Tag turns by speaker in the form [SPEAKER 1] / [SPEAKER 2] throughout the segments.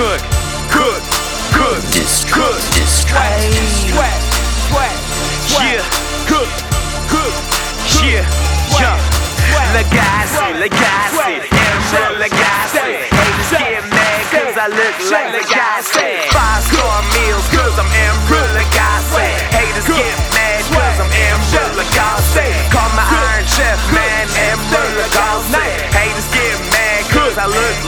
[SPEAKER 1] cook, cook, cook, cook,
[SPEAKER 2] Sweat, sweat, sweat,
[SPEAKER 1] yeah, cook, cook, yeah, yeah. Lagasse, Lagasse, Emeril Lagasse. Haters get mad cause I look like Lagasse. Five star meals cause I'm Emeril Lagasse. Haters get mad cause I'm Emeril Lagasse. Call my Iron Chef, man, Emeril Lagasse. Haters get mad cause I look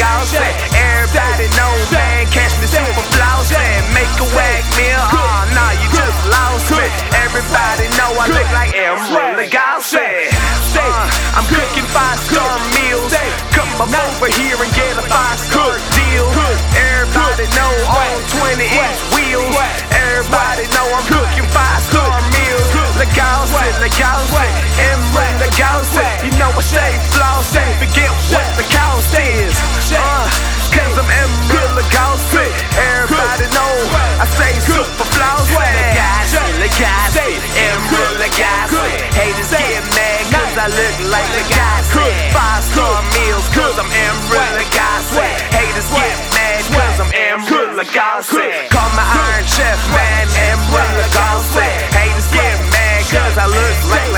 [SPEAKER 1] Lagasse. Everybody know, man, catch me super flossy. Make a whack meal, oh nah, you just lost me. Everybody know I look like Emeril Lagasse. Uh, I'm cooking five star meals. Come over here and get a five star deal. Everybody know on 20 inch wheels. Everybody know I'm cooking five star meals. Lagasse, Lagasse, Emeril Lagasse. I stay flossy. Forget what the cost is. Uh, Cause I'm Emeril Lagasse. Everybody know I stay super flossy. Lagasse, Lagasse, Emeril Lagasse. Haters get mad cause I look like Lagasse. Five star meals cause I'm Emeril Lagasse. Haters get mad cause I'm Emeril Lagasse. Call my Iron Chef, man, Emeril Lagasse. Haters get mad cause I look like. Emeril,